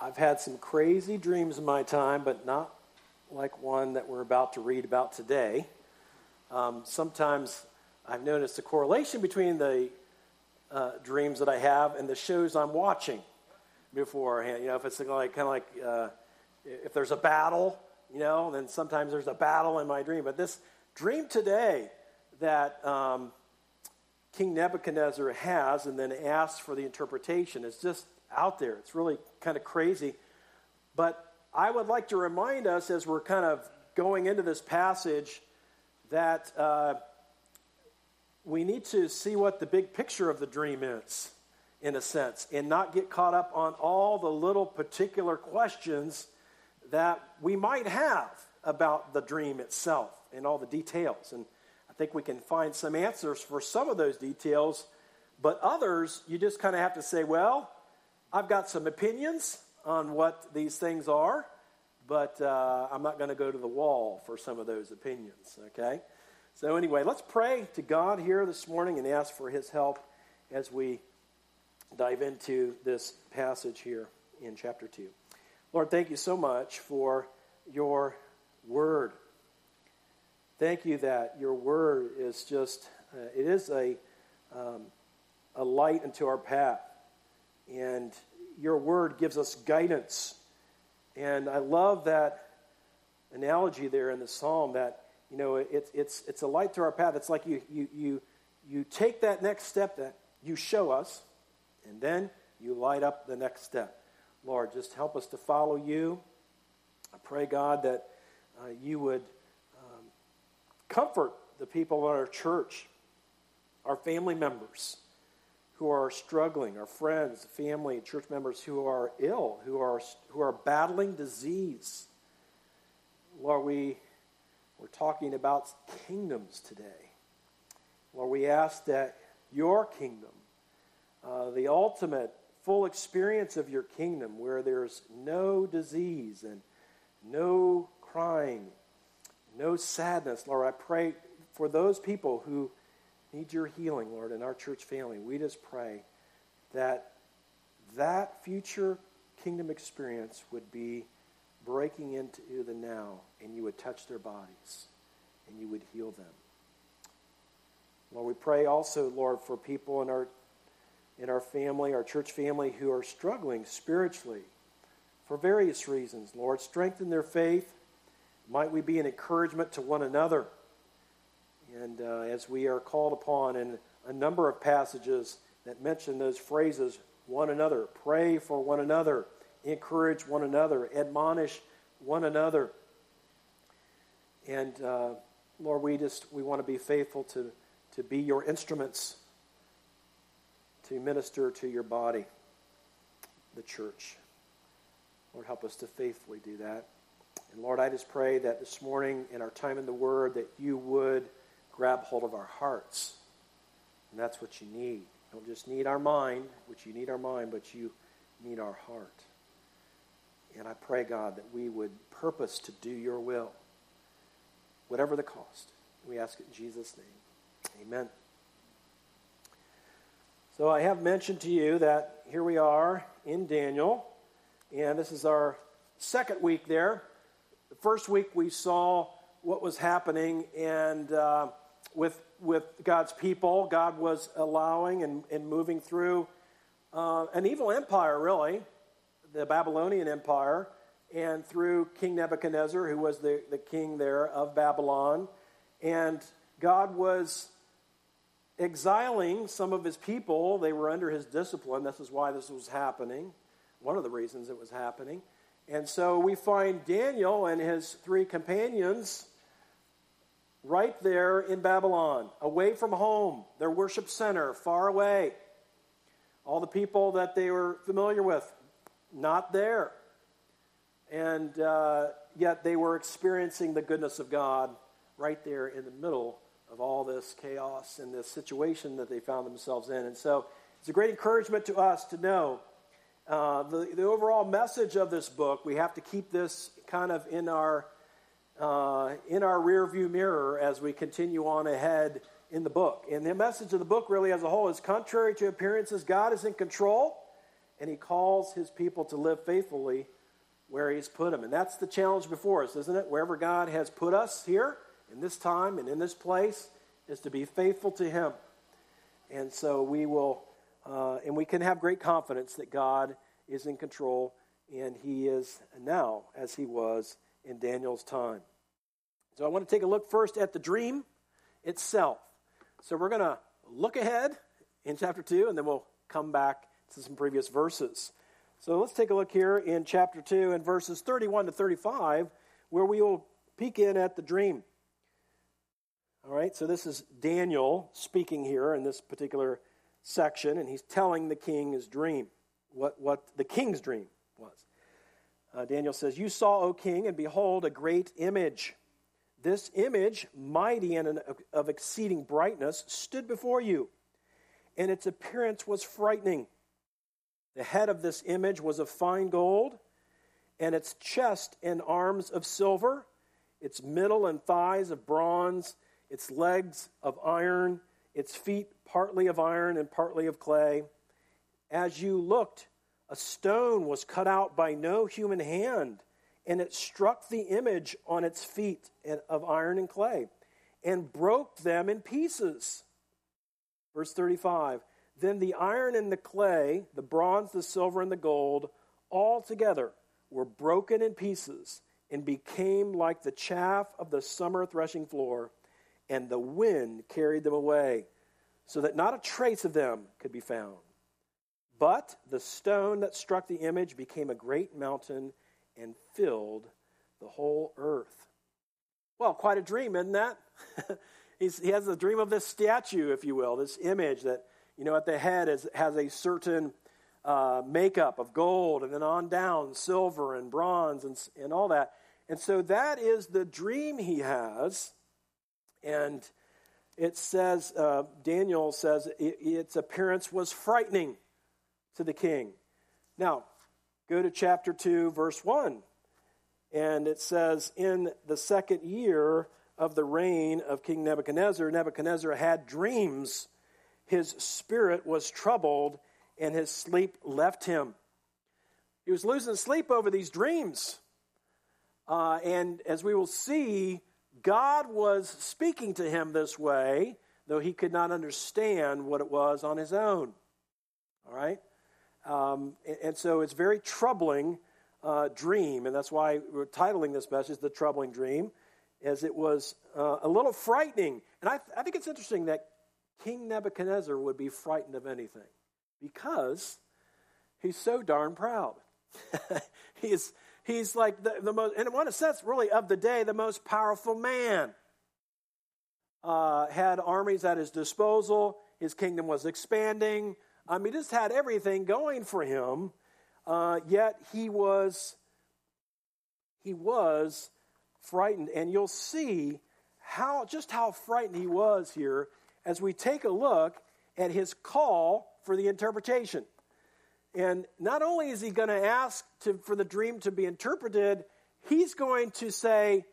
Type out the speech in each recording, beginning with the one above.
I've had some crazy dreams in my time, but not like one that we're about to read about today. Um, sometimes I've noticed a correlation between the uh, dreams that I have and the shows I'm watching beforehand. You know, if it's like kind of like uh, if there's a battle, you know, then sometimes there's a battle in my dream. But this dream today that um, King Nebuchadnezzar has and then asks for the interpretation is just out there. It's really kind of crazy. But I would like to remind us as we're kind of going into this passage that uh, we need to see what the big picture of the dream is, in a sense, and not get caught up on all the little particular questions that we might have about the dream itself and all the details. And I think we can find some answers for some of those details, but others, you just kind of have to say, well, I've got some opinions on what these things are, but uh, I'm not going to go to the wall for some of those opinions, okay? So, anyway, let's pray to God here this morning and ask for his help as we dive into this passage here in chapter 2. Lord, thank you so much for your word. Thank you that your word is just, uh, it is a, um, a light into our path. And your word gives us guidance. And I love that analogy there in the psalm that, you know, it, it's, it's a light to our path. It's like you, you, you, you take that next step that you show us, and then you light up the next step. Lord, just help us to follow you. I pray, God, that uh, you would um, comfort the people in our church, our family members who are struggling, our friends, family, church members who are ill, who are, who are battling disease. Lord, we, we're talking about kingdoms today. Lord, we ask that your kingdom, uh, the ultimate full experience of your kingdom, where there's no disease and no crying, no sadness, Lord, I pray for those people who need your healing, Lord, in our church family. We just pray that that future kingdom experience would be breaking into the now, and you would touch their bodies, and you would heal them. Lord, we pray also, Lord, for people in our in our family, our church family, who are struggling spiritually for various reasons. Lord, strengthen their faith. Might we be an encouragement to one another. And uh, as we are called upon in a number of passages that mention those phrases, one another, pray for one another, encourage one another, admonish one another. And uh, Lord, we just we want to be faithful to, to be your instruments to minister to your body, the church. Lord, help us to faithfully do that. And Lord, I just pray that this morning in our time in the Word that you would grab hold of our hearts. And that's what you need. You don't just need our mind, which you need our mind, but you need our heart. And I pray, God, that we would purpose to do your will, whatever the cost. We ask it in Jesus' name. Amen. So I have mentioned to you that here we are in Daniel, and this is our second week there. The first week we saw what was happening, and uh, with, with God's people. God was allowing and, and moving through uh, an evil empire, really, the Babylonian Empire, and through King Nebuchadnezzar, who was the, the king there of Babylon. And God was exiling some of his people. They were under his discipline. This is why this was happening, one of the reasons it was happening. And so we find Daniel and his three companions right there in Babylon, away from home, their worship center, far away. All the people that they were familiar with, not there. And uh, yet they were experiencing the goodness of God right there in the middle of all this chaos and this situation that they found themselves in. And so it's a great encouragement to us to know uh, the, the overall message of this book. We have to keep this kind of in our uh, in our rearview mirror as we continue on ahead in the book. And the message of the book, really, as a whole, is contrary to appearances, God is in control. and he calls his people to live faithfully where he's put them. And that's the challenge before us, isn't it? Wherever God has put us here, in this time and in this place, is to be faithful to him. And so we will, uh, and we can have great confidence that God is in control, and he is now as he was in Daniel's time. So I want to take a look first at the dream itself. So we're going to look ahead in chapter 2, and then we'll come back to some previous verses. So let's take a look here in chapter 2 and verses 31 to 35, where we will peek in at the dream. All right, so this is Daniel speaking here in this particular section, and he's telling the king his dream, what, what the king's dream was. Uh, Daniel says, You saw, O king, and behold, a great image. This image, mighty and of exceeding brightness, stood before you, and its appearance was frightening. The head of this image was of fine gold, and its chest and arms of silver, its middle and thighs of bronze, its legs of iron, its feet partly of iron and partly of clay. As you looked, a stone was cut out by no human hand, and it struck the image on its feet of iron and clay and broke them in pieces. Verse 35 Then the iron and the clay, the bronze, the silver, and the gold, all together were broken in pieces and became like the chaff of the summer threshing floor, and the wind carried them away, so that not a trace of them could be found. But the stone that struck the image became a great mountain and filled the whole earth. Well, quite a dream, isn't that? he has the dream of this statue, if you will, this image that, you know, at the head is, has a certain uh, makeup of gold, and then on down, silver and bronze and, and all that. And so that is the dream he has. And it says, uh, Daniel says, it, its appearance was frightening to the king. Now, go to chapter 2, verse 1. And it says, In the second year of the reign of King Nebuchadnezzar, Nebuchadnezzar had dreams. His spirit was troubled, and his sleep left him. He was losing sleep over these dreams. Uh, and as we will see, God was speaking to him this way, though he could not understand what it was on his own. All right? Um, and, and, so it's very troubling uh, dream, and that's why we're titling this message "The Troubling Dream," as it was uh, a little frightening. And I, th- I think it's interesting that King Nebuchadnezzar would be frightened of anything because he's so darn proud. he's he's like the, the most, in one sense, really of the day, the most powerful man. Uh, had armies at his disposal. His kingdom was expanding. Um, he just had everything going for him, uh, yet he was he was frightened, and you'll see how just how frightened he was here as we take a look at his call for the interpretation. And not only is he going to ask for the dream to be interpreted, he's going to say,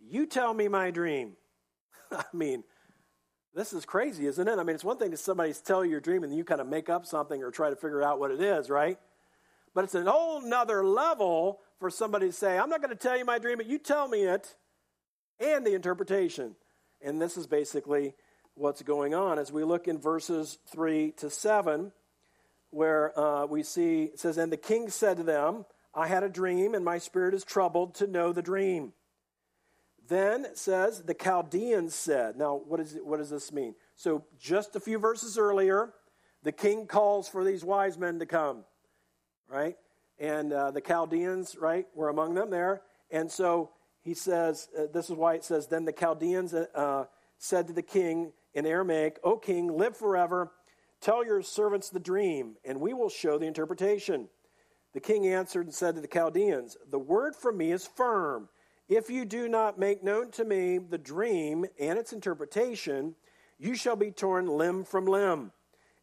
"You tell me my dream." I mean, this is crazy, isn't it? I mean, it's one thing to somebody tell you your dream and you kind of make up something or try to figure out what it is, right? But it's a whole nother level for somebody to say, I'm not going to tell you my dream, but you tell me it and the interpretation. And this is basically what's going on as we look in verses 3 to 7, where uh, we see, it says, And the king said to them, I had a dream, and my spirit is troubled to know the dream. Then it says, the Chaldeans said. Now, what, is it, what does this mean? So, just a few verses earlier, the king calls for these wise men to come, right? And uh, the Chaldeans, right, were among them there. And so he says, uh, this is why it says, Then the Chaldeans uh, said to the king in Aramaic, O king, live forever. Tell your servants the dream, and we will show the interpretation. The king answered and said to the Chaldeans, The word from me is firm if you do not make known to me the dream and its interpretation, you shall be torn limb from limb,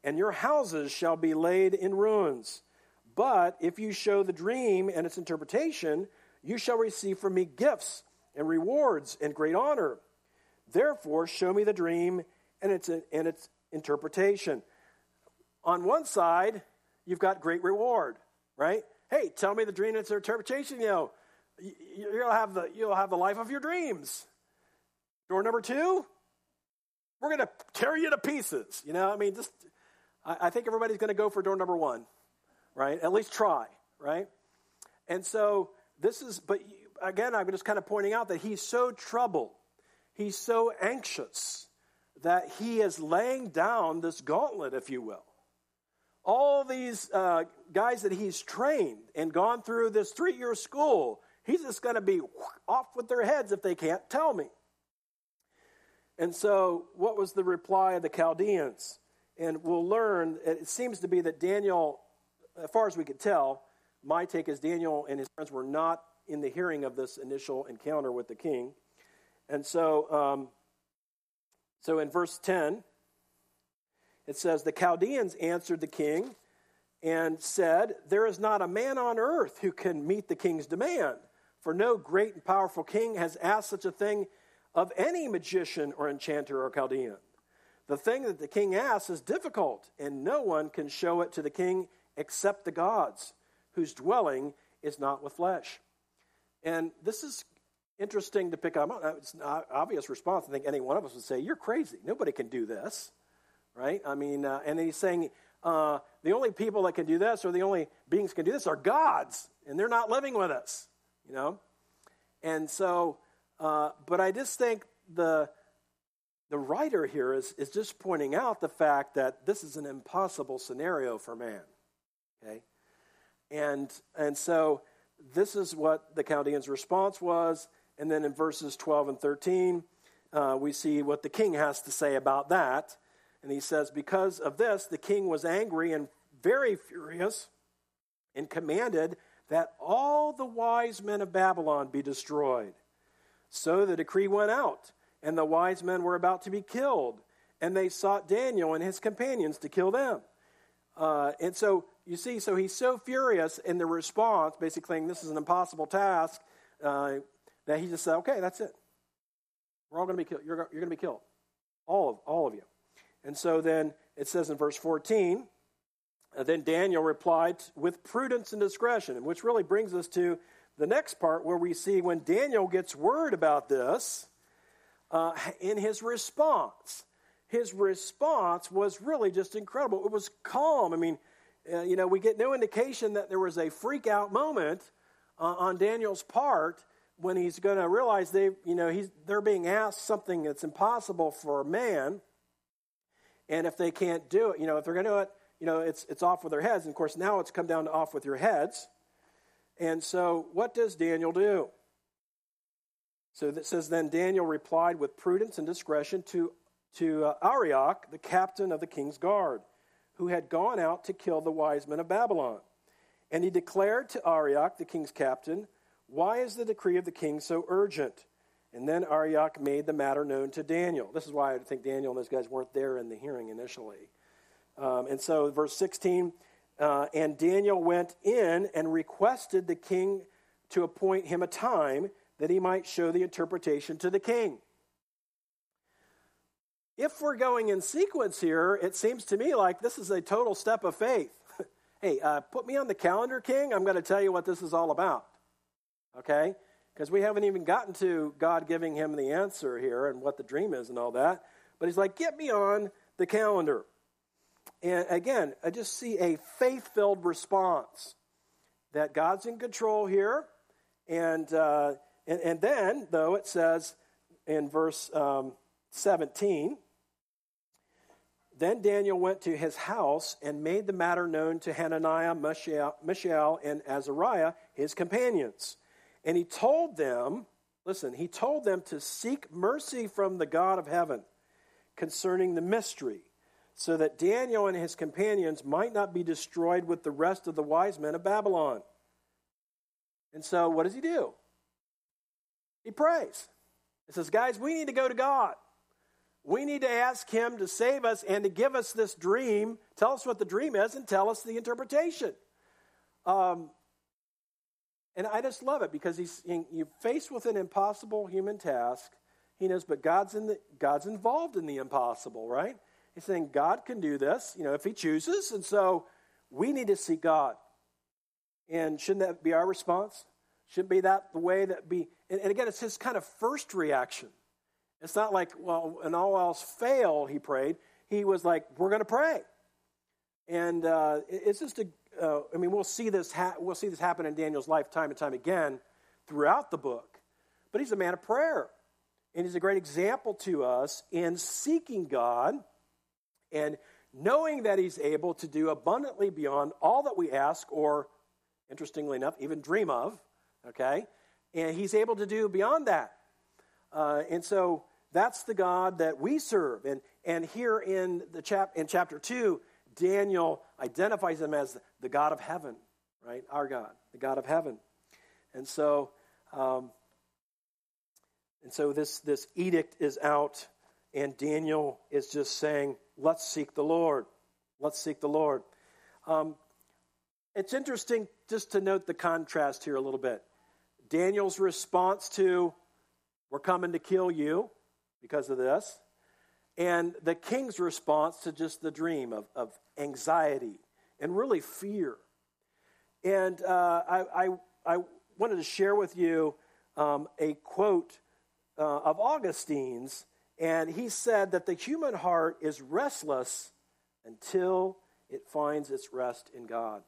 and your houses shall be laid in ruins. But if you show the dream and its interpretation, you shall receive from me gifts and rewards and great honor. Therefore, show me the dream and its, and its interpretation. On one side, you've got great reward, right? Hey, tell me the dream and its interpretation, you know, you'll have the, you'll have the life of your dreams. Door number two, we're going to tear you to pieces. You know, I mean, just, I, I think everybody's going to go for door number one, right? At least try, right? And so this is, but again, I'm just kind of pointing out that he's so troubled, he's so anxious that he is laying down this gauntlet, if you will. All these uh, guys that he's trained and gone through this three year school, he's just going to be off with their heads if they can't tell me. And so, what was the reply of the Chaldeans? And we'll learn, it seems to be that Daniel, as far as we could tell, my take is Daniel and his friends were not in the hearing of this initial encounter with the king. And so, um, so in verse 10, it says, The Chaldeans answered the king and said, There is not a man on earth who can meet the king's demand, for no great and powerful king has asked such a thing of any magician or enchanter or Chaldean. The thing that the king asks is difficult, and no one can show it to the king except the gods, whose dwelling is not with flesh. And this is interesting to pick up. It's an obvious response. I think any one of us would say, You're crazy. Nobody can do this. Right? I mean, uh, and he's saying, uh, The only people that can do this or the only beings can do this are gods, and they're not living with us. You know? And so, uh, but I just think the, the writer here is, is just pointing out the fact that this is an impossible scenario for man. Okay? And, and so this is what the Chaldeans' response was. And then in verses 12 and 13, uh, we see what the king has to say about that. And he says, Because of this, the king was angry and very furious and commanded that all the wise men of Babylon be destroyed. So the decree went out, and the wise men were about to be killed, and they sought Daniel and his companions to kill them. Uh, and so you see, so he's so furious in the response, basically saying this is an impossible task, uh, that he just said, okay, that's it. We're all going to be killed. You're, you're going to be killed. All of, all of you. And so then it says in verse 14, uh, then Daniel replied with prudence and discretion, which really brings us to the next part where we see when Daniel gets word about this, uh, in his response, his response was really just incredible. It was calm. I mean, uh, you know, we get no indication that there was a freak out moment uh, on Daniel's part when he's going to realize they, you know, he's, they're being asked something that's impossible for a man. And if they can't do it, you know, if they're going to do it, you know, it's, it's off with their heads. And of course, now it's come down to off with your heads. And so, what does Daniel do? So it says, Then Daniel replied with prudence and discretion to, to uh, Arioch, the captain of the king's guard, who had gone out to kill the wise men of Babylon. And he declared to Arioch, the king's captain, Why is the decree of the king so urgent? And then Arioch made the matter known to Daniel. This is why I think Daniel and those guys weren't there in the hearing initially. Um, and so, verse 16 uh, and Daniel went in and requested the king to appoint him a time that he might show the interpretation to the king. If we're going in sequence here, it seems to me like this is a total step of faith. hey, uh, put me on the calendar, king. I'm going to tell you what this is all about. Okay? Because we haven't even gotten to God giving him the answer here and what the dream is and all that. But he's like, get me on the calendar. And again, I just see a faith filled response that God's in control here. And, uh, and, and, then, though, it says in verse um, 17 Then Daniel went to his house and made the matter known to Hananiah, Mishael, Mishael and Azariah, his companions. And he told them, listen, he told them to seek mercy from the God of heaven concerning the mystery so that Daniel and his companions might not be destroyed with the rest of the wise men of Babylon. And so, what does he do? He prays. He says, Guys, we need to go to God. We need to ask him to save us and to give us this dream, tell us what the dream is, and tell us the interpretation. Um, and I just love it because he's you're faced with an impossible human task. He knows, but God's in the God's involved in the impossible, right? He's saying God can do this, you know, if he chooses. And so we need to see God. And shouldn't that be our response? Shouldn't be that the way that be? And, and again, it's his kind of first reaction. It's not like, well, and all else fail, he prayed. He was like, we're going to pray. And uh, it's just a, uh, I mean, we'll see this. Ha- we'll see this happen in Daniel's life time and time again throughout the book. But he's a man of prayer, and he's a great example to us in seeking God and knowing that he's able to do abundantly beyond all that we ask or, interestingly enough, even dream of. Okay, and he's able to do beyond that. Uh, and so that's the God that we serve. And and here in the chap in chapter two, Daniel identifies him as the God of heaven, right? Our God, the God of heaven. And so, um, and so this, this edict is out, and Daniel is just saying, let's seek the Lord. Let's seek the Lord. Um, it's interesting just to note the contrast here a little bit. Daniel's response to, we're coming to kill you because of this, and the king's response to just the dream of, of anxiety and really fear. And uh, I, I, I, wanted to share with you um, a quote uh, of Augustine's, and he said that the human heart is restless until it finds its rest in God.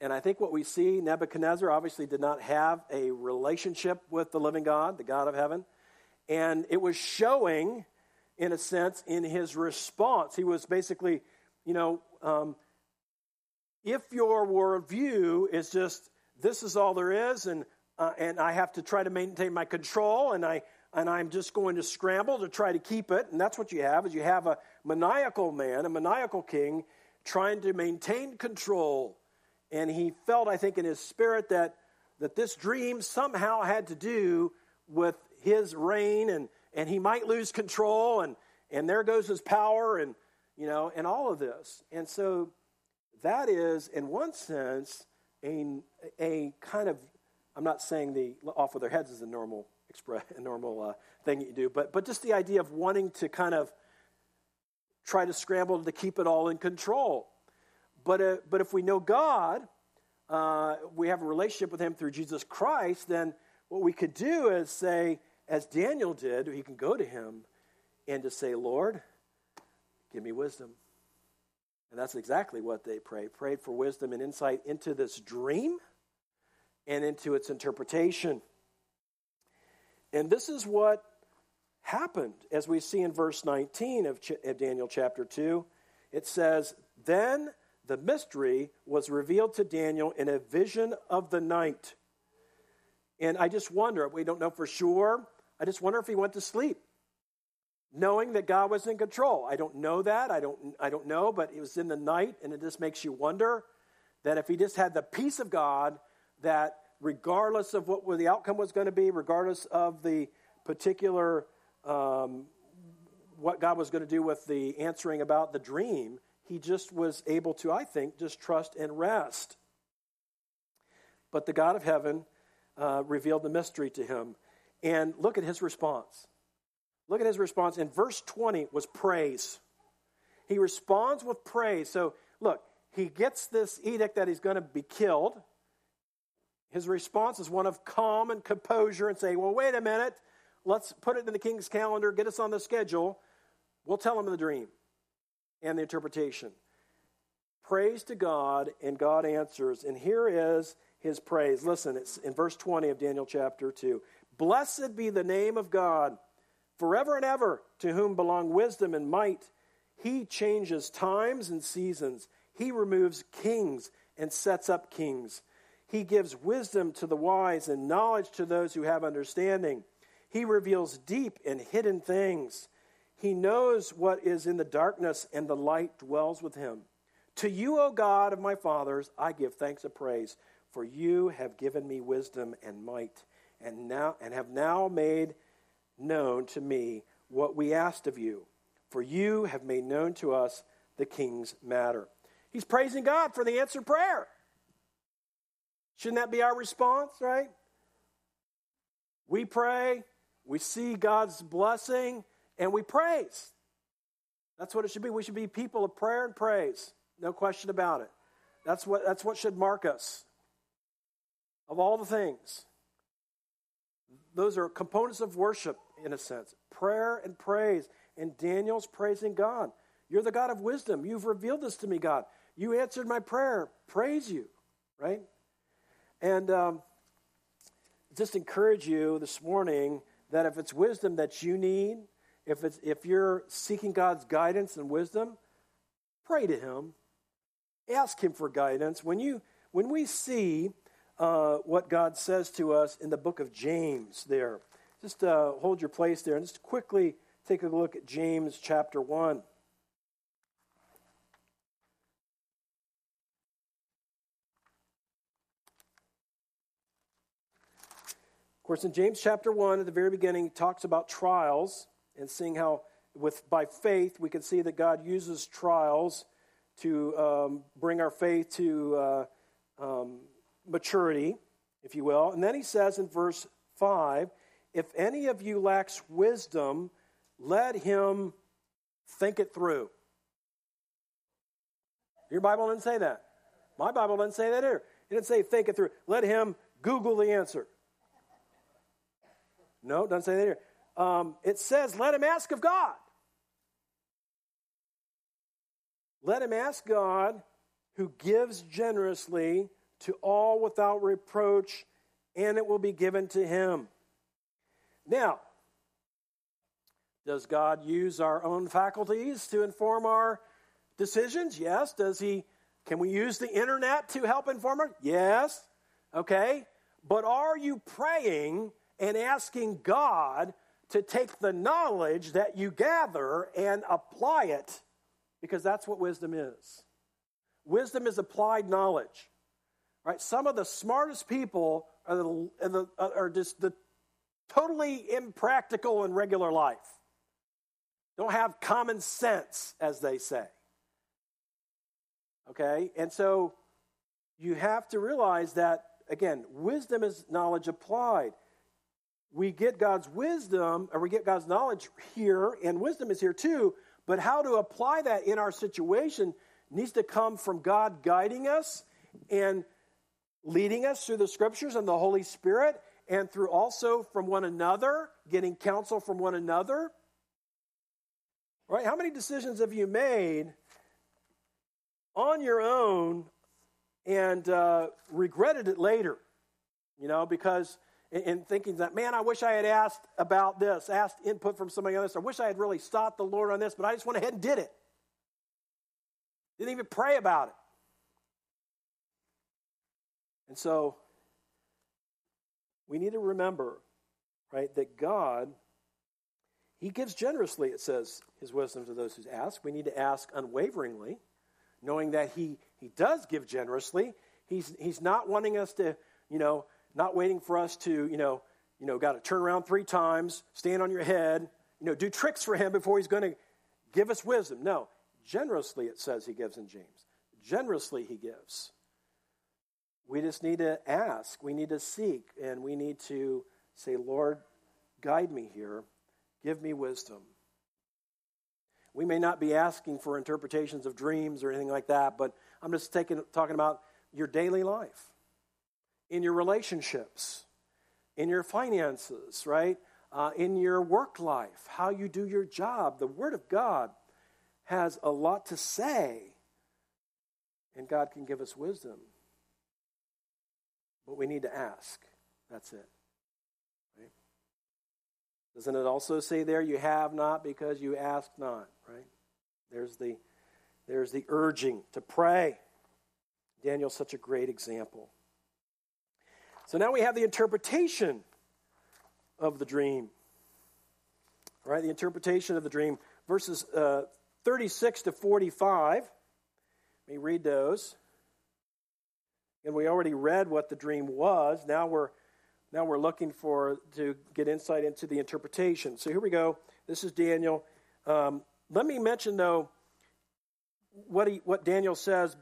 And I think what we see, Nebuchadnezzar obviously did not have a relationship with the living God, the God of heaven. And it was showing, in a sense, in his response. He was basically, you know, um, if your worldview is just this is all there is, and uh, and I have to try to maintain my control, and I and I'm just going to scramble to try to keep it, and that's what you have is you have a maniacal man, a maniacal king, trying to maintain control, and he felt, I think, in his spirit that that this dream somehow had to do with his reign, and and he might lose control, and and there goes his power, and you know, and all of this, and so that is, in one sense, a, a kind of, I'm not saying the off with their heads is a normal express, a normal uh, thing you do, but, but just the idea of wanting to kind of try to scramble to keep it all in control. But, uh, but if we know God, uh, we have a relationship with Him through Jesus Christ, then what we could do is say, as Daniel did, he can go to Him and to say, Lord, give me wisdom. And that's exactly what they prayed. Prayed for wisdom and insight into this dream and into its interpretation. And this is what happened, as we see in verse 19 of, Ch- of Daniel chapter 2. It says, Then the mystery was revealed to Daniel in a vision of the night. And I just wonder, we don't know for sure. I just wonder if he went to sleep knowing that God was in control. I don't know that. I don't, I don't know, but it was in the night, and it just makes you wonder that if he just had the peace of God, that regardless of what the outcome was going to be, regardless of the particular um, what God was going to do with the answering about the dream, he just was able to, I think, just trust and rest. But the God of heaven uh, revealed the mystery to him. And look at his response. Look at his response. In verse 20 was praise. He responds with praise. So, look, he gets this edict that he's going to be killed. His response is one of calm and composure and say, well, wait a minute. Let's put it in the king's calendar, get us on the schedule. We'll tell him the dream and the interpretation. Praise to God, and God answers. And here is his praise. Listen, it's in verse 20 of Daniel chapter 2. Blessed be the name of God forever and ever, to whom belong wisdom and might. He changes times and seasons. He removes kings and sets up kings. He gives wisdom to the wise and knowledge to those who have understanding. He reveals deep and hidden things. He knows what is in the darkness, and the light dwells with him. To you, O God of my fathers, I give thanks and praise, for you have given me wisdom and might, and now and have now made known to me what we asked of you, for you have made known to us the king's matter. He's praising God for the answered prayer. Shouldn't that be our response, right? We pray, we see God's blessing, and we praise. That's what it should be. We should be people of prayer and praise. No question about it. That's what, that's what should mark us. Of all the things, those are components of worship, in a sense prayer and praise. And Daniel's praising God. You're the God of wisdom. You've revealed this to me, God. You answered my prayer. Praise you, right? And um, just encourage you this morning that if it's wisdom that you need, if, it's, if you're seeking God's guidance and wisdom, pray to Him. Ask Him for guidance. When, you, when we see uh, what God says to us in the book of James, there, just uh, hold your place there and just quickly take a look at James chapter 1. Course, in James chapter 1, at the very beginning, he talks about trials and seeing how, with by faith, we can see that God uses trials to um, bring our faith to uh, um, maturity, if you will. And then he says in verse 5 If any of you lacks wisdom, let him think it through. Your Bible didn't say that. My Bible didn't say that either. It didn't say think it through. Let him Google the answer. No, doesn't say that here. Um, it says, let him ask of God. Let him ask God who gives generously to all without reproach, and it will be given to him. Now, does God use our own faculties to inform our decisions? Yes. Does he can we use the internet to help inform us? Yes. Okay. But are you praying and asking God to take the knowledge that you gather and apply it, because that's what wisdom is. Wisdom is applied knowledge. Right? Some of the smartest people are, the, are just the totally impractical in regular life. Don't have common sense, as they say. Okay? And so you have to realize that, again, wisdom is knowledge applied we get God's wisdom, or we get God's knowledge here, and wisdom is here too, but how to apply that in our situation needs to come from God guiding us and leading us through the scriptures and the Holy Spirit, and through also from one another, getting counsel from one another. Right? How many decisions have you made on your own and uh, regretted it later? You know, because and thinking that, man, I wish I had asked about this, asked input from somebody else. I wish I had really sought the Lord on this, but I just went ahead and did it. Didn't even pray about it. And so we need to remember, right, that God, He gives generously, it says, His wisdom to those who ask. We need to ask unwaveringly, knowing that He, he does give generously. He's, he's not wanting us to, you know, not waiting for us to, you know, you know, got to turn around three times, stand on your head, you know, do tricks for him before he's going to give us wisdom. No, generously it says he gives in James. Generously he gives. We just need to ask, we need to seek, and we need to say, Lord, guide me here, give me wisdom. We may not be asking for interpretations of dreams or anything like that, but I'm just taking, talking about your daily life in your relationships, in your finances, right? Uh, in your work life, how you do your job. The Word of God has a lot to say, and God can give us wisdom. But we need to ask. That's it. Right? Doesn't it also say there, you have not because you ask not, right? There's the, there's the urging to pray. Daniel's such a great example. So now we have the interpretation of the dream. All right, the interpretation of the dream. Verses uh, 36 to 45. Let me read those. And we already read what the dream was. Now we're now we're looking for to get insight into the interpretation. So here we go. This is Daniel. Um, let me mention though what he what Daniel says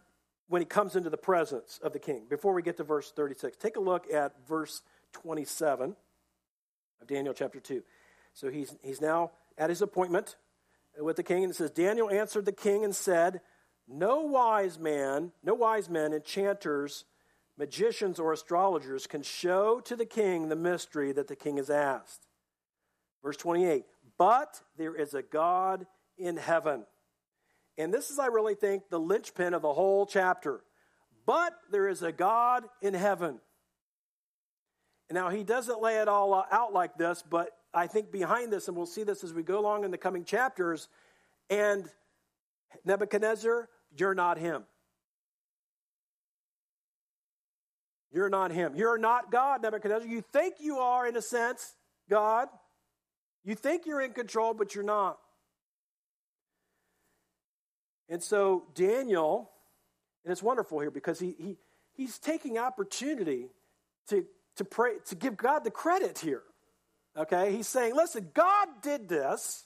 when he comes into the presence of the king. Before we get to verse 36, take a look at verse 27 of Daniel chapter 2. So he's, he's now at his appointment with the king, and it says, Daniel answered the king and said, No wise man, no wise men, enchanters, magicians, or astrologers can show to the king the mystery that the king has asked. Verse 28 But there is a God in heaven. And this is, I really think, the linchpin of the whole chapter. But there is a God in heaven. Now, he doesn't lay it all out like this, but I think behind this, and we'll see this as we go along in the coming chapters, and Nebuchadnezzar, you're not him. You're not him. You're not God, Nebuchadnezzar. You think you are, in a sense, God. You think you're in control, but you're not. And so Daniel, and it's wonderful here because he, he he's taking opportunity to, to pray to give God the credit here. Okay? He's saying, listen, God did this.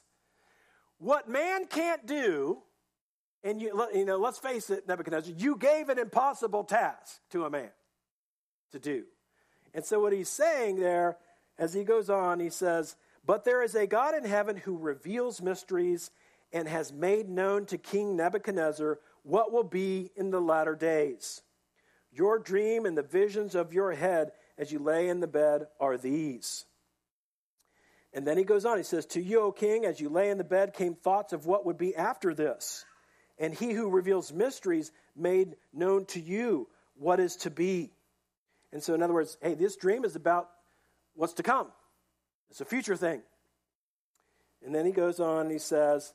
What man can't do, and you, you know, let's face it, Nebuchadnezzar, you gave an impossible task to a man to do. And so what he's saying there, as he goes on, he says, But there is a God in heaven who reveals mysteries and has made known to King Nebuchadnezzar what will be in the latter days. Your dream and the visions of your head as you lay in the bed are these. And then he goes on, he says, To you, O king, as you lay in the bed, came thoughts of what would be after this. And he who reveals mysteries made known to you what is to be. And so, in other words, hey, this dream is about what's to come, it's a future thing. And then he goes on he says,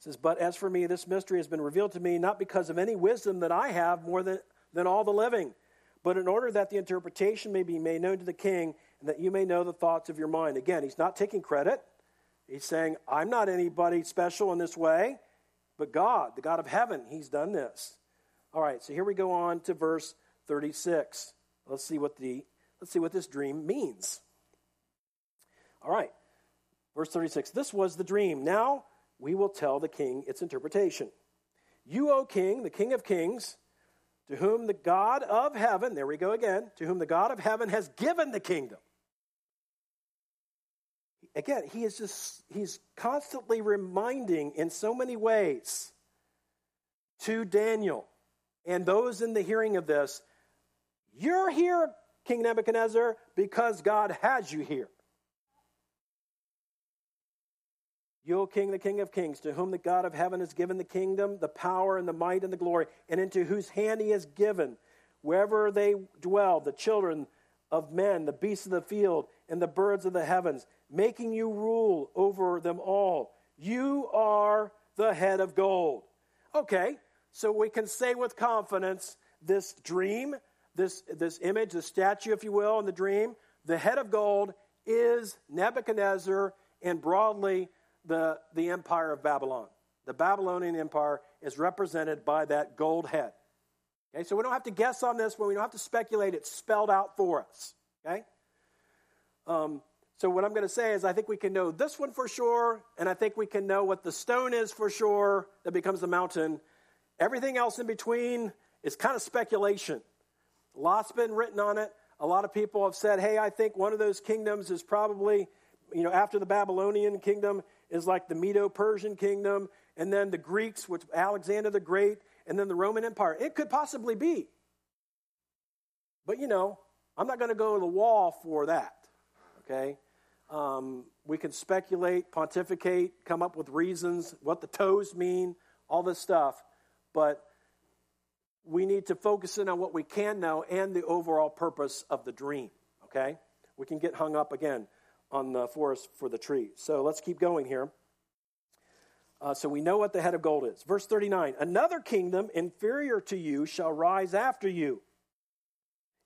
says, But as for me, this mystery has been revealed to me not because of any wisdom that I have more than, than all the living, but in order that the interpretation may be made known to the king and that you may know the thoughts of your mind. Again, he's not taking credit. He's saying, I'm not anybody special in this way, but God, the God of heaven, he's done this. All right, so here we go on to verse 36. Let's see what the let's see what this dream means. All right. Verse 36. This was the dream. Now we will tell the king its interpretation. You, O king, the king of kings, to whom the God of heaven, there we go again, to whom the God of heaven has given the kingdom. Again, he is just, he's constantly reminding in so many ways to Daniel and those in the hearing of this, you're here, King Nebuchadnezzar, because God has you here. You, O King, the King of kings, to whom the God of heaven has given the kingdom, the power, and the might, and the glory, and into whose hand he has given, wherever they dwell, the children of men, the beasts of the field, and the birds of the heavens, making you rule over them all. You are the head of gold. Okay, so we can say with confidence this dream, this, this image, the statue, if you will, in the dream, the head of gold is Nebuchadnezzar and broadly the, the empire of Babylon. The Babylonian empire is represented by that gold head. Okay, so we don't have to guess on this one. We don't have to speculate. It's spelled out for us. Okay? Um, so what I'm going to say is I think we can know this one for sure, and I think we can know what the stone is for sure that becomes the mountain. Everything else in between is kind of speculation. Lot's been written on it. A lot of people have said, hey, I think one of those kingdoms is probably, you know, after the Babylonian kingdom is like the Medo Persian kingdom, and then the Greeks, which Alexander the Great, and then the Roman Empire. It could possibly be. But, you know, I'm not going to go to the wall for that, okay? Um, we can speculate, pontificate, come up with reasons, what the toes mean, all this stuff but we need to focus in on what we can know and the overall purpose of the dream, okay? We can get hung up again on the forest for the tree. So let's keep going here. Uh, so we know what the head of gold is. Verse 39 Another kingdom inferior to you shall rise after you,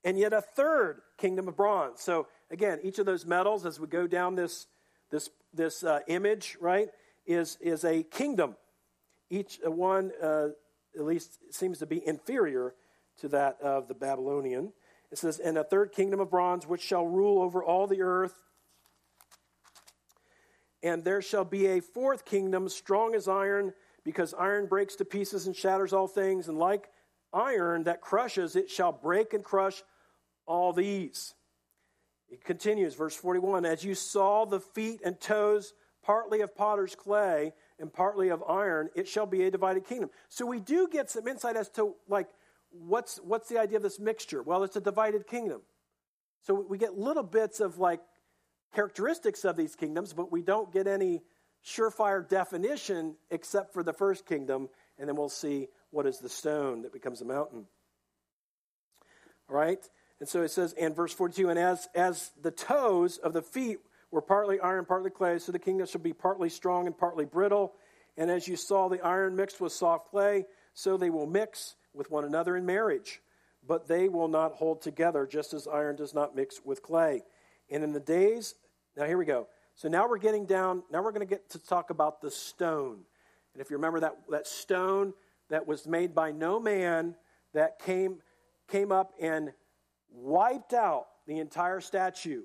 and yet a third kingdom of bronze. So again, each of those metals, as we go down this, this, this uh, image, right, is, is a kingdom. Each one uh, at least seems to be inferior to that of the Babylonian. It says, And a third kingdom of bronze, which shall rule over all the earth. And there shall be a fourth kingdom, strong as iron, because iron breaks to pieces and shatters all things. And like iron that crushes, it shall break and crush all these. It continues, verse 41 As you saw the feet and toes partly of potter's clay, and partly of iron, it shall be a divided kingdom. So we do get some insight as to like what's what's the idea of this mixture? Well, it's a divided kingdom. So we get little bits of like characteristics of these kingdoms, but we don't get any surefire definition except for the first kingdom, and then we'll see what is the stone that becomes a mountain. All right? And so it says in verse 42, and as, as the toes of the feet were partly iron, partly clay, so the kingdom shall be partly strong and partly brittle. And as you saw the iron mixed with soft clay, so they will mix with one another in marriage. But they will not hold together, just as iron does not mix with clay. And in the days, now here we go. So now we're getting down, now we're going to get to talk about the stone. And if you remember that, that stone that was made by no man that came, came up and wiped out the entire statue.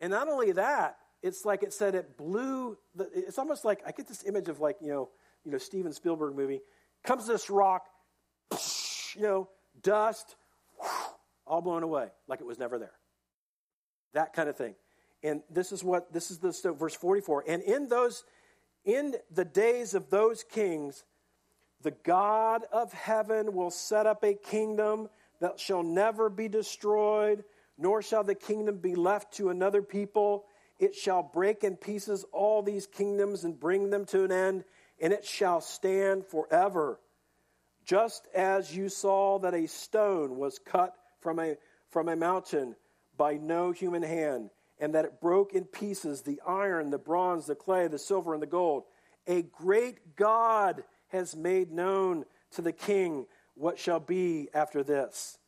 And not only that, it's like it said it blew, the, it's almost like, I get this image of like, you know, you know, Steven Spielberg movie. Comes this rock, you know, dust, all blown away like it was never there. That kind of thing. And this is what this is the verse 44. And in those in the days of those kings, the God of heaven will set up a kingdom that shall never be destroyed, nor shall the kingdom be left to another people. It shall break in pieces all these kingdoms and bring them to an end, and it shall stand forever. Just as you saw that a stone was cut from a, from a mountain by no human hand, and that it broke in pieces the iron, the bronze, the clay, the silver, and the gold. A great God has made known to the king what shall be after this.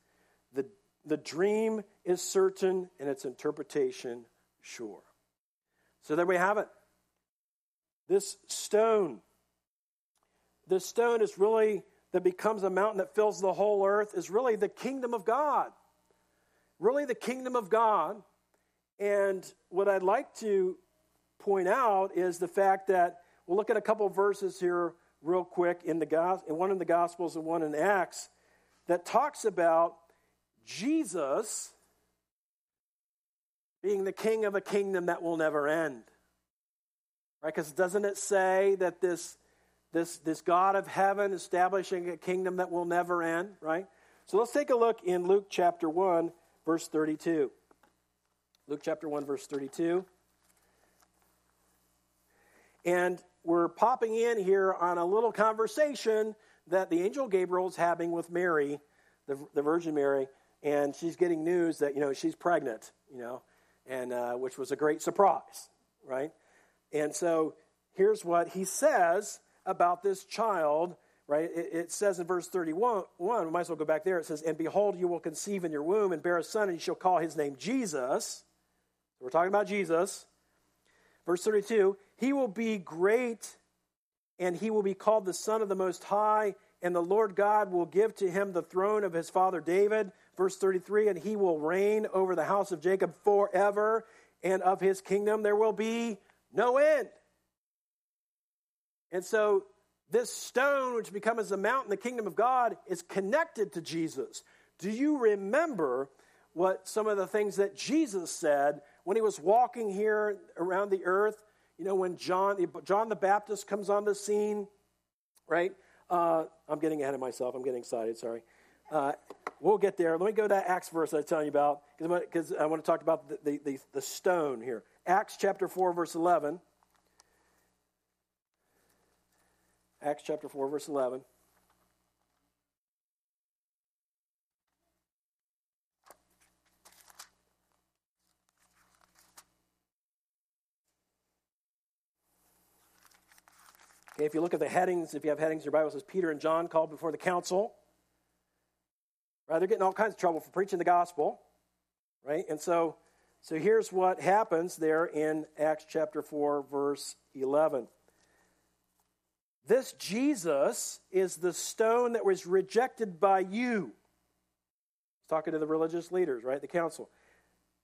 The, the dream is certain and its interpretation sure. So there we have it. This stone, this stone is really that becomes a mountain that fills the whole earth is really the kingdom of God. Really, the kingdom of God. And what I'd like to point out is the fact that we'll look at a couple verses here real quick in the one in the Gospels and one in Acts that talks about Jesus being the king of a kingdom that will never end. Right? Because doesn't it say that this this, this God of heaven establishing a kingdom that will never end, right? So let's take a look in Luke chapter 1, verse 32. Luke chapter 1, verse 32. And we're popping in here on a little conversation that the angel Gabriel's having with Mary, the, the Virgin Mary, and she's getting news that, you know, she's pregnant, you know, and uh, which was a great surprise, right? And so here's what he says about this child, right? It, it, says in verse 31, we might as well go back there. It says, And behold, you will conceive in your womb and bear a son, and you shall call his name Jesus. We're talking about Jesus. Verse 32 He will be great, and he will be called the Son of the Most High, and the Lord God will give to him the throne of his father David. Verse 33 And he will reign over the house of Jacob forever, and of his kingdom there will be no end. And so this stone, which becomes a mountain, the kingdom of God, is connected to Jesus. Do you remember what some of the things that Jesus said when he was walking here around the earth? You know, when John, John the Baptist comes on the scene, right? Uh, I'm getting ahead of myself. I'm getting excited. Sorry. Uh, we'll get there. Let me go to that Acts verse I was telling you about because I want to talk about the, the, the, the stone here. Acts chapter 4, verse 11. Acts chapter 4, verse 11. Okay, if you look at the headings, if you have headings, your Bible says Peter and John called before the council. Right, they're getting all kinds of trouble for preaching the gospel. Right? And so so here's what happens there in Acts chapter 4, verse 11. This Jesus is the stone that was rejected by you. He's talking to the religious leaders, right? The council.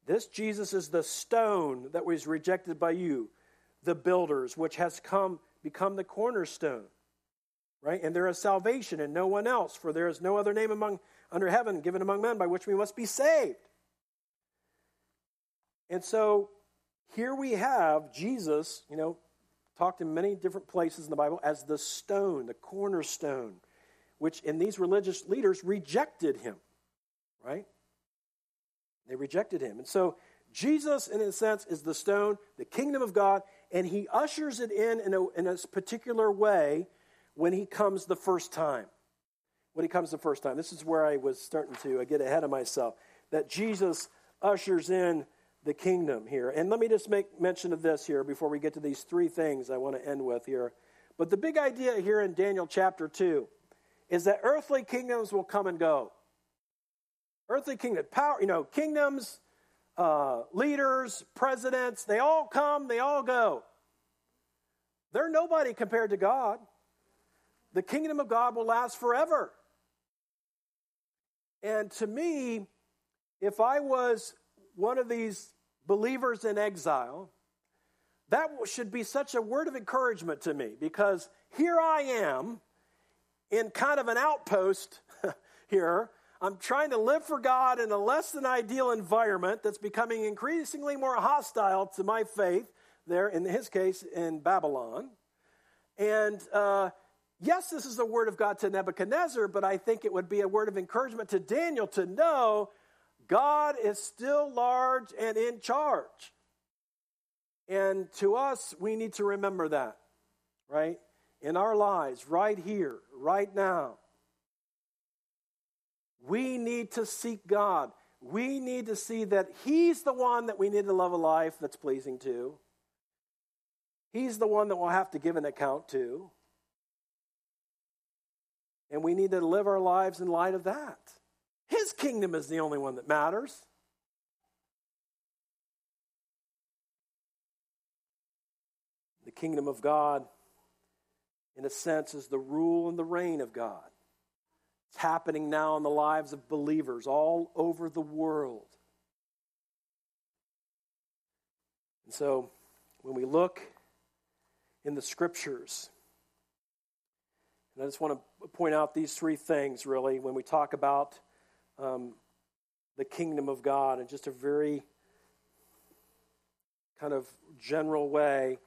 This Jesus is the stone that was rejected by you, the builders, which has come become the cornerstone. Right? And there is salvation in no one else, for there is no other name among under heaven given among men by which we must be saved. And so here we have Jesus, you know, talked in many different places in the Bible as the stone, the cornerstone, which in these religious leaders rejected him, right? They rejected him. And so Jesus, in a sense, is the stone, the kingdom of God, and he ushers it in in a, in a particular way when he comes the first time. When he comes the first time. This is where I was starting to uh, get ahead of myself. That Jesus ushers in the kingdom here. And let me just make mention of this here before we get to these three things I want to end with here. But the big idea here in Daniel chapter 2 is that earthly kingdoms will come and go. Earthly kingdom, power, you know, kingdoms, uh, leaders, presidents, they all come, they all go. They're nobody compared to God. The kingdom of God will last forever. And to me, if I was one of these believers in exile, that should be such a word of encouragement to me because here I am in kind of an outpost here. I'm trying to live for God in a less than ideal environment that's becoming increasingly more hostile to my faith, there, in his case, in Babylon. And uh, yes, this is a word of God to Nebuchadnezzar, but I think it would be a word of encouragement to Daniel to know God is still large and in charge. And to us, we need to remember that, right? In our lives, right here, right now. We need to seek God. We need to see that He's the one that we need to love a life that's pleasing to. He's the one that we'll have to give an account to. And we need to live our lives in light of that. His kingdom is the only one that matters. The kingdom of God, in a sense, is the rule and the reign of God. It's happening now in the lives of believers all over the world. And so, when we look in the scriptures, and I just want to point out these three things really when we talk about um, the kingdom of God in just a very kind of general way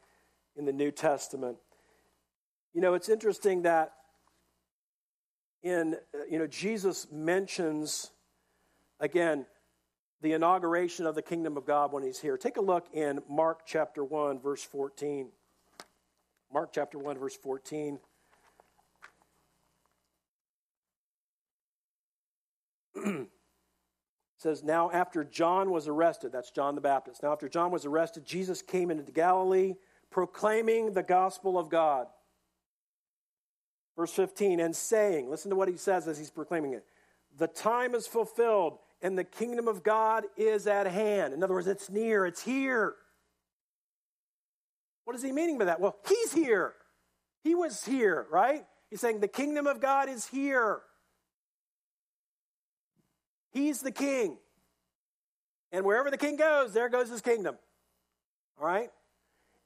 in the New Testament. You know, it's interesting that in, uh, you know, Jesus mentions, again, the inauguration of the kingdom of God when he's here. Take a look in Mark chapter 1, verse 14. Mark chapter 1, verse 14. says, Now after John was arrested, that's John the Baptist. Now after John was arrested, Jesus came into Galilee proclaiming the gospel of God. Verse 15, and saying, listen to what he says as he's proclaiming it. The time is fulfilled and the kingdom of God is at hand. In other words, it's near, it's here. What is he meaning by that? Well, he's here. He was here, right? He's saying the kingdom of God is here. He's the king. And wherever the king goes, there goes his kingdom. All right?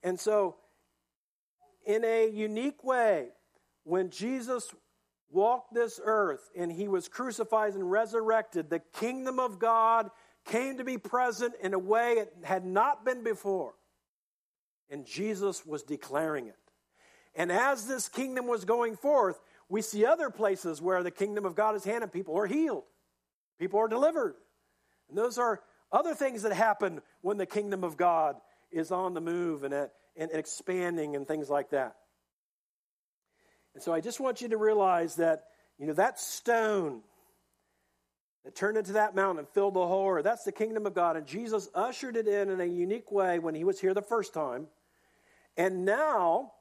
And so, in a unique way, when Jesus walked this earth and he was crucified and resurrected, the kingdom of God came to be present in a way it had not been before. And Jesus was declaring it. And as this kingdom was going forth, we see other places where the kingdom of God is handed, people are healed. People are delivered. And those are other things that happen when the kingdom of God is on the move and, and expanding and things like that. And so I just want you to realize that, you know, that stone that turned into that mountain and filled the whole earth, that's the kingdom of God. And Jesus ushered it in in a unique way when he was here the first time. And now,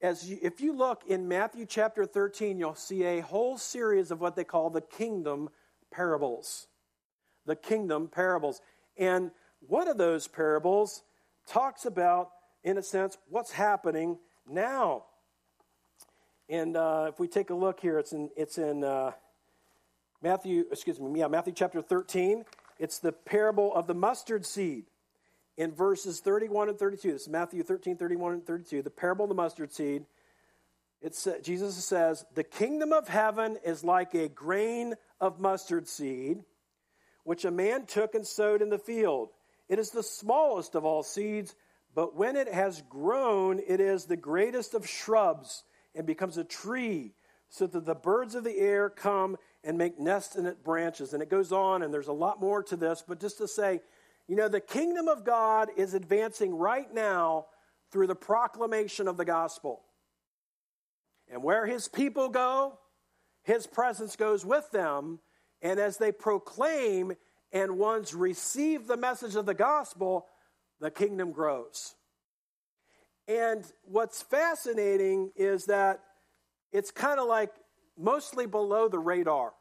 as you, if you look in Matthew chapter 13, you'll see a whole series of what they call the kingdom parables. The kingdom parables. And one of those parables talks about, in a sense, what's happening now. And uh, if we take a look here, it's in, it's in uh, Matthew, excuse me, yeah, Matthew chapter 13. It's the parable of the mustard seed in verses 31 and 32. This is Matthew 13, 31 and 32. The parable of the mustard seed. It's, uh, Jesus says, The kingdom of heaven is like a grain of mustard seed, which a man took and sowed in the field. It is the smallest of all seeds, But when it has grown, it is the greatest of shrubs and becomes a tree, so that the birds of the air come and make nests in its branches. And it goes on, and there's a lot more to this, but just to say, you know, the kingdom of God is advancing right now through the proclamation of the gospel. And where his people go, his presence goes with them. And as they proclaim and ones receive the message of the gospel, the kingdom grows. And what's fascinating is that it's kind of like mostly below the radar.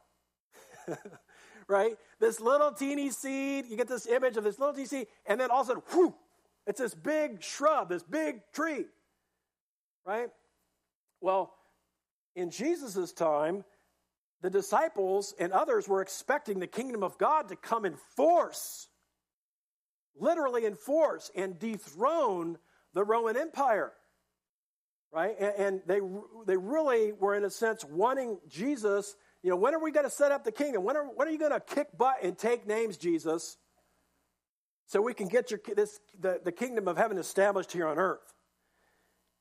right? This little teeny seed, you get this image of this little teeny seed, and then all of a sudden, whoo, it's this big shrub, this big tree. Right? Well, in Jesus' time, the disciples and others were expecting the kingdom of God to come in force, literally in force, and dethrone the Roman Empire. Right? And, and they, they really were, in a sense, wanting Jesus. You know, when are we going to set up the kingdom? When are, when are you going to kick butt and take names, Jesus, so we can get your, this, the, the kingdom of heaven established here on earth?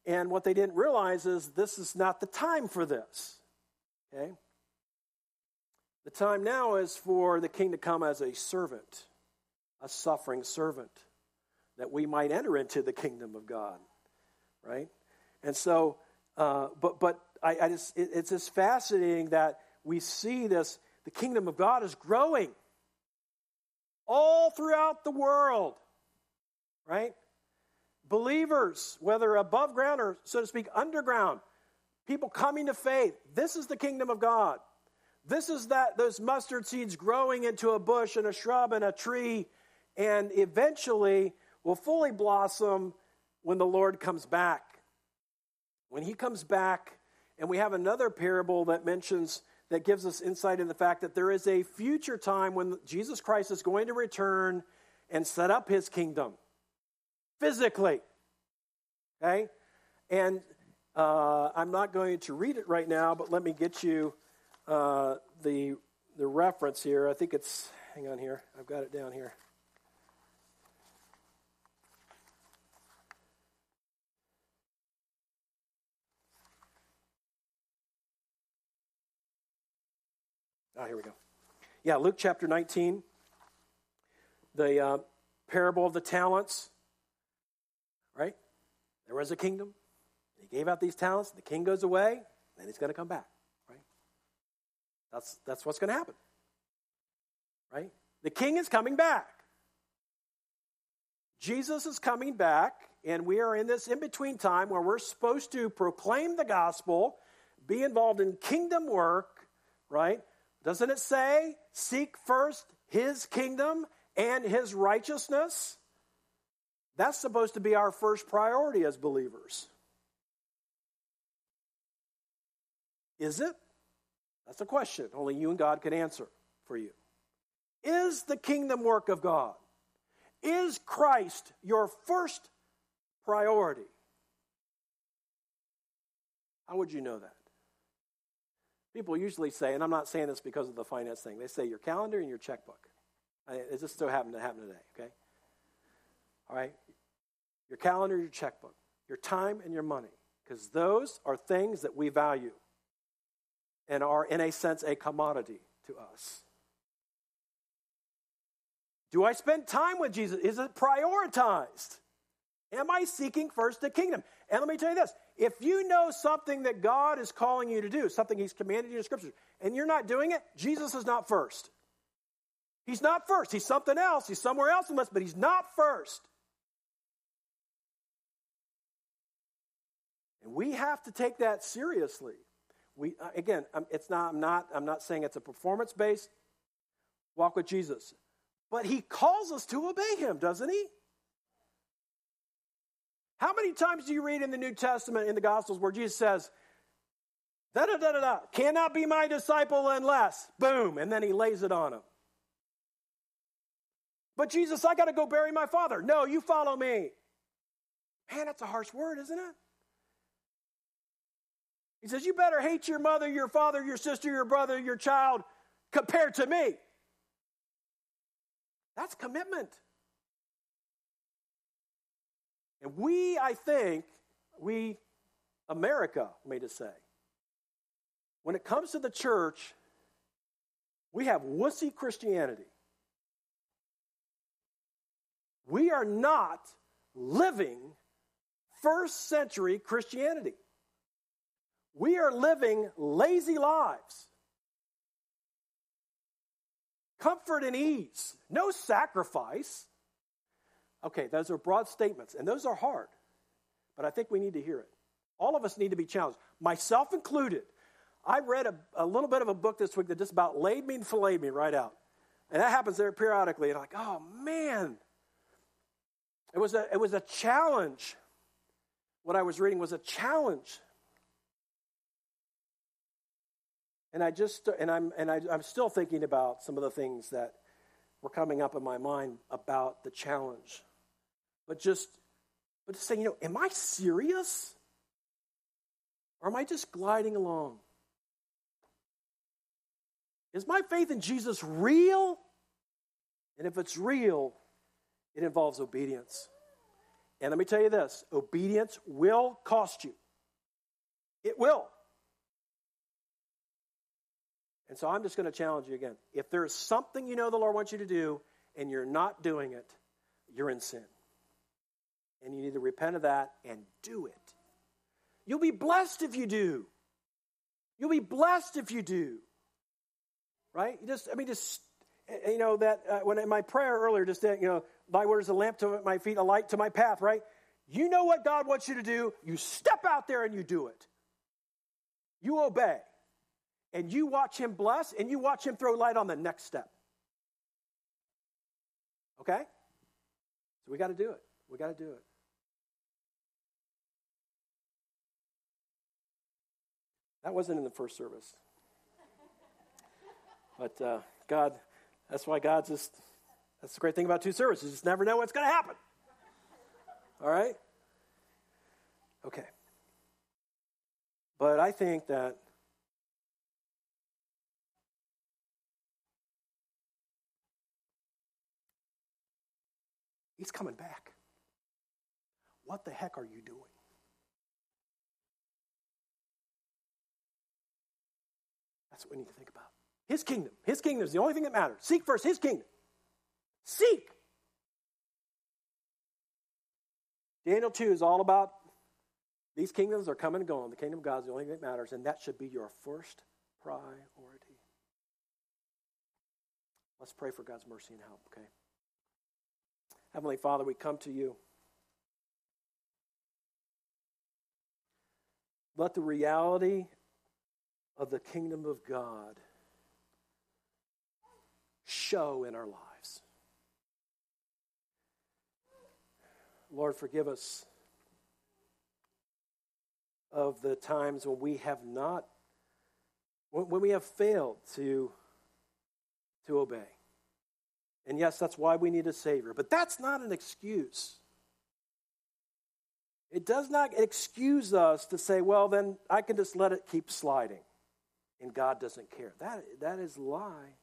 And what they didn't realize is this is not the time for this. Okay? The time now is for the king to come as a servant, a suffering servant, that we might enter into the kingdom of God, right? And so, uh, but but I, I just it, it's just fascinating that we see this. The kingdom of God is growing all throughout the world, right? Believers, whether above ground or so to speak underground, people coming to faith. This is the kingdom of God. This is that those mustard seeds growing into a bush and a shrub and a tree, and eventually will fully blossom when the Lord comes back. When he comes back, and we have another parable that mentions that gives us insight in the fact that there is a future time when Jesus Christ is going to return and set up his kingdom physically. Okay? And uh, I'm not going to read it right now, but let me get you uh, the, the reference here. I think it's, hang on here, I've got it down here. Oh, here we go. Yeah, Luke chapter 19, the uh, parable of the talents, right? There was a kingdom. He gave out these talents. The king goes away, and he's going to come back. Right? That's, that's what's going to happen. Right? The king is coming back. Jesus is coming back, and we are in this in between time where we're supposed to proclaim the gospel, be involved in kingdom work, right? Doesn't it say, seek first his kingdom and his righteousness? That's supposed to be our first priority as believers. Is it? That's a question only you and God can answer for you. Is the kingdom work of God? Is Christ your first priority? How would you know that? People usually say, and I'm not saying this because of the finance thing, they say your calendar and your checkbook. It just so happened to happen today, okay? All right? Your calendar, your checkbook, your time, and your money, because those are things that we value and are, in a sense, a commodity to us. Do I spend time with Jesus? Is it prioritized? Am I seeking first the kingdom? And let me tell you this if you know something that God is calling you to do, something He's commanded you in Scripture, and you're not doing it, Jesus is not first. He's not first. He's something else. He's somewhere else in this, but He's not first. And we have to take that seriously. We, uh, again, it's not, I'm, not, I'm not saying it's a performance based walk with Jesus, but he calls us to obey him, doesn't he? How many times do you read in the New Testament, in the Gospels, where Jesus says, da da da da da, cannot be my disciple unless, boom, and then he lays it on him. But Jesus, I got to go bury my father. No, you follow me. Man, that's a harsh word, isn't it? He says, You better hate your mother, your father, your sister, your brother, your child compared to me. That's commitment. And we, I think, we, America, may to say, when it comes to the church, we have wussy Christianity. We are not living first century Christianity. We are living lazy lives. Comfort and ease, no sacrifice. Okay, those are broad statements, and those are hard, but I think we need to hear it. All of us need to be challenged, myself included. I read a, a little bit of a book this week that just about laid me and filleted me right out. And that happens there periodically. And I'm like, oh man. It was a, it was a challenge. What I was reading was a challenge. And I just and I'm and I, I'm still thinking about some of the things that were coming up in my mind about the challenge. But just but to say, you know, am I serious? Or am I just gliding along? Is my faith in Jesus real? And if it's real, it involves obedience. And let me tell you this obedience will cost you. It will. And so I'm just going to challenge you again. If there's something you know the Lord wants you to do and you're not doing it, you're in sin. And you need to repent of that and do it. You'll be blessed if you do. You'll be blessed if you do right? You just, I mean, just, you know, that uh, when in my prayer earlier, just, that, you know, thy word is a lamp to my feet, a light to my path, right? You know what God wants you to do. You step out there and you do it. You obey. And you watch him bless and you watch him throw light on the next step. Okay? So we got to do it. We got to do it. That wasn't in the first service. But uh, God, that's why God's just, that's the great thing about two services. You just never know what's going to happen. All right? Okay. But I think that He's coming back. What the heck are you doing? That's what we need to think about. His kingdom. His kingdom is the only thing that matters. Seek first His kingdom. Seek. Daniel 2 is all about these kingdoms are coming and going. The kingdom of God is the only thing that matters, and that should be your first priority. Let's pray for God's mercy and help, okay? Heavenly Father, we come to you. Let the reality of the kingdom of God show in our lives. Lord, forgive us of the times when we have not, when we have failed to, to obey. And yes, that's why we need a Savior. But that's not an excuse. It does not excuse us to say, well, then I can just let it keep sliding and God doesn't care. That, that is lie.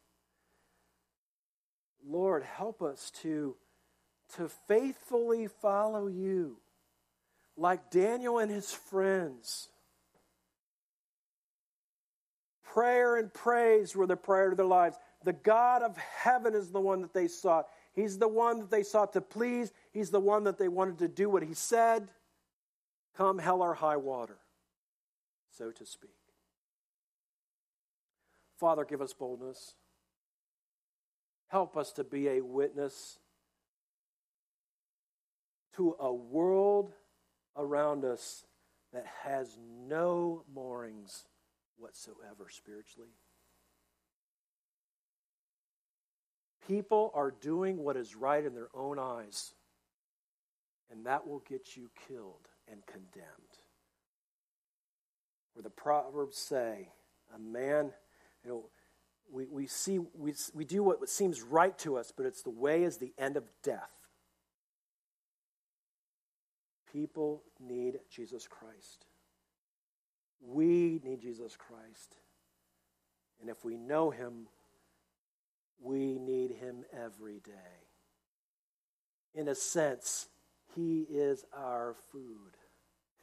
Lord, help us to, to faithfully follow you like Daniel and his friends. Prayer and praise were the prayer of their lives. The God of heaven is the one that they sought. He's the one that they sought to please. He's the one that they wanted to do what he said. Come hell or high water, so to speak. Father, give us boldness. Help us to be a witness to a world around us that has no moorings whatsoever spiritually. People are doing what is right in their own eyes, and that will get you killed and condemned. Where the Proverbs say, a man, you know, we, we see we, we do what seems right to us, but it's the way is the end of death. People need Jesus Christ. We need Jesus Christ. And if we know him, we need him every day. In a sense, He is our food.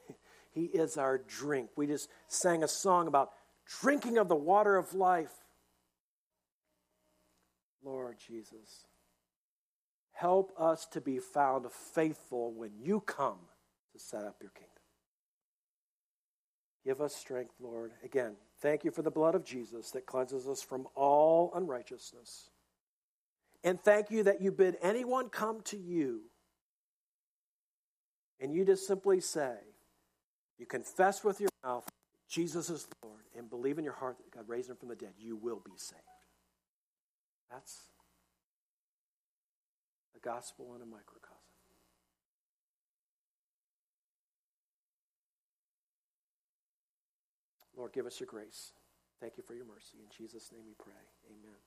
He is our drink. We just sang a song about drinking of the water of life. Lord Jesus, help us to be found faithful when you come to set up your kingdom. Give us strength, Lord. Again, thank you for the blood of Jesus that cleanses us from all unrighteousness. And thank you that you bid anyone come to you and you just simply say, you confess with your mouth Jesus is Lord and believe in your heart that God raised him from the dead, you will be saved. That's the gospel in a microcosm. Lord, give us your grace. Thank you for your mercy. In Jesus' name we pray. Amen.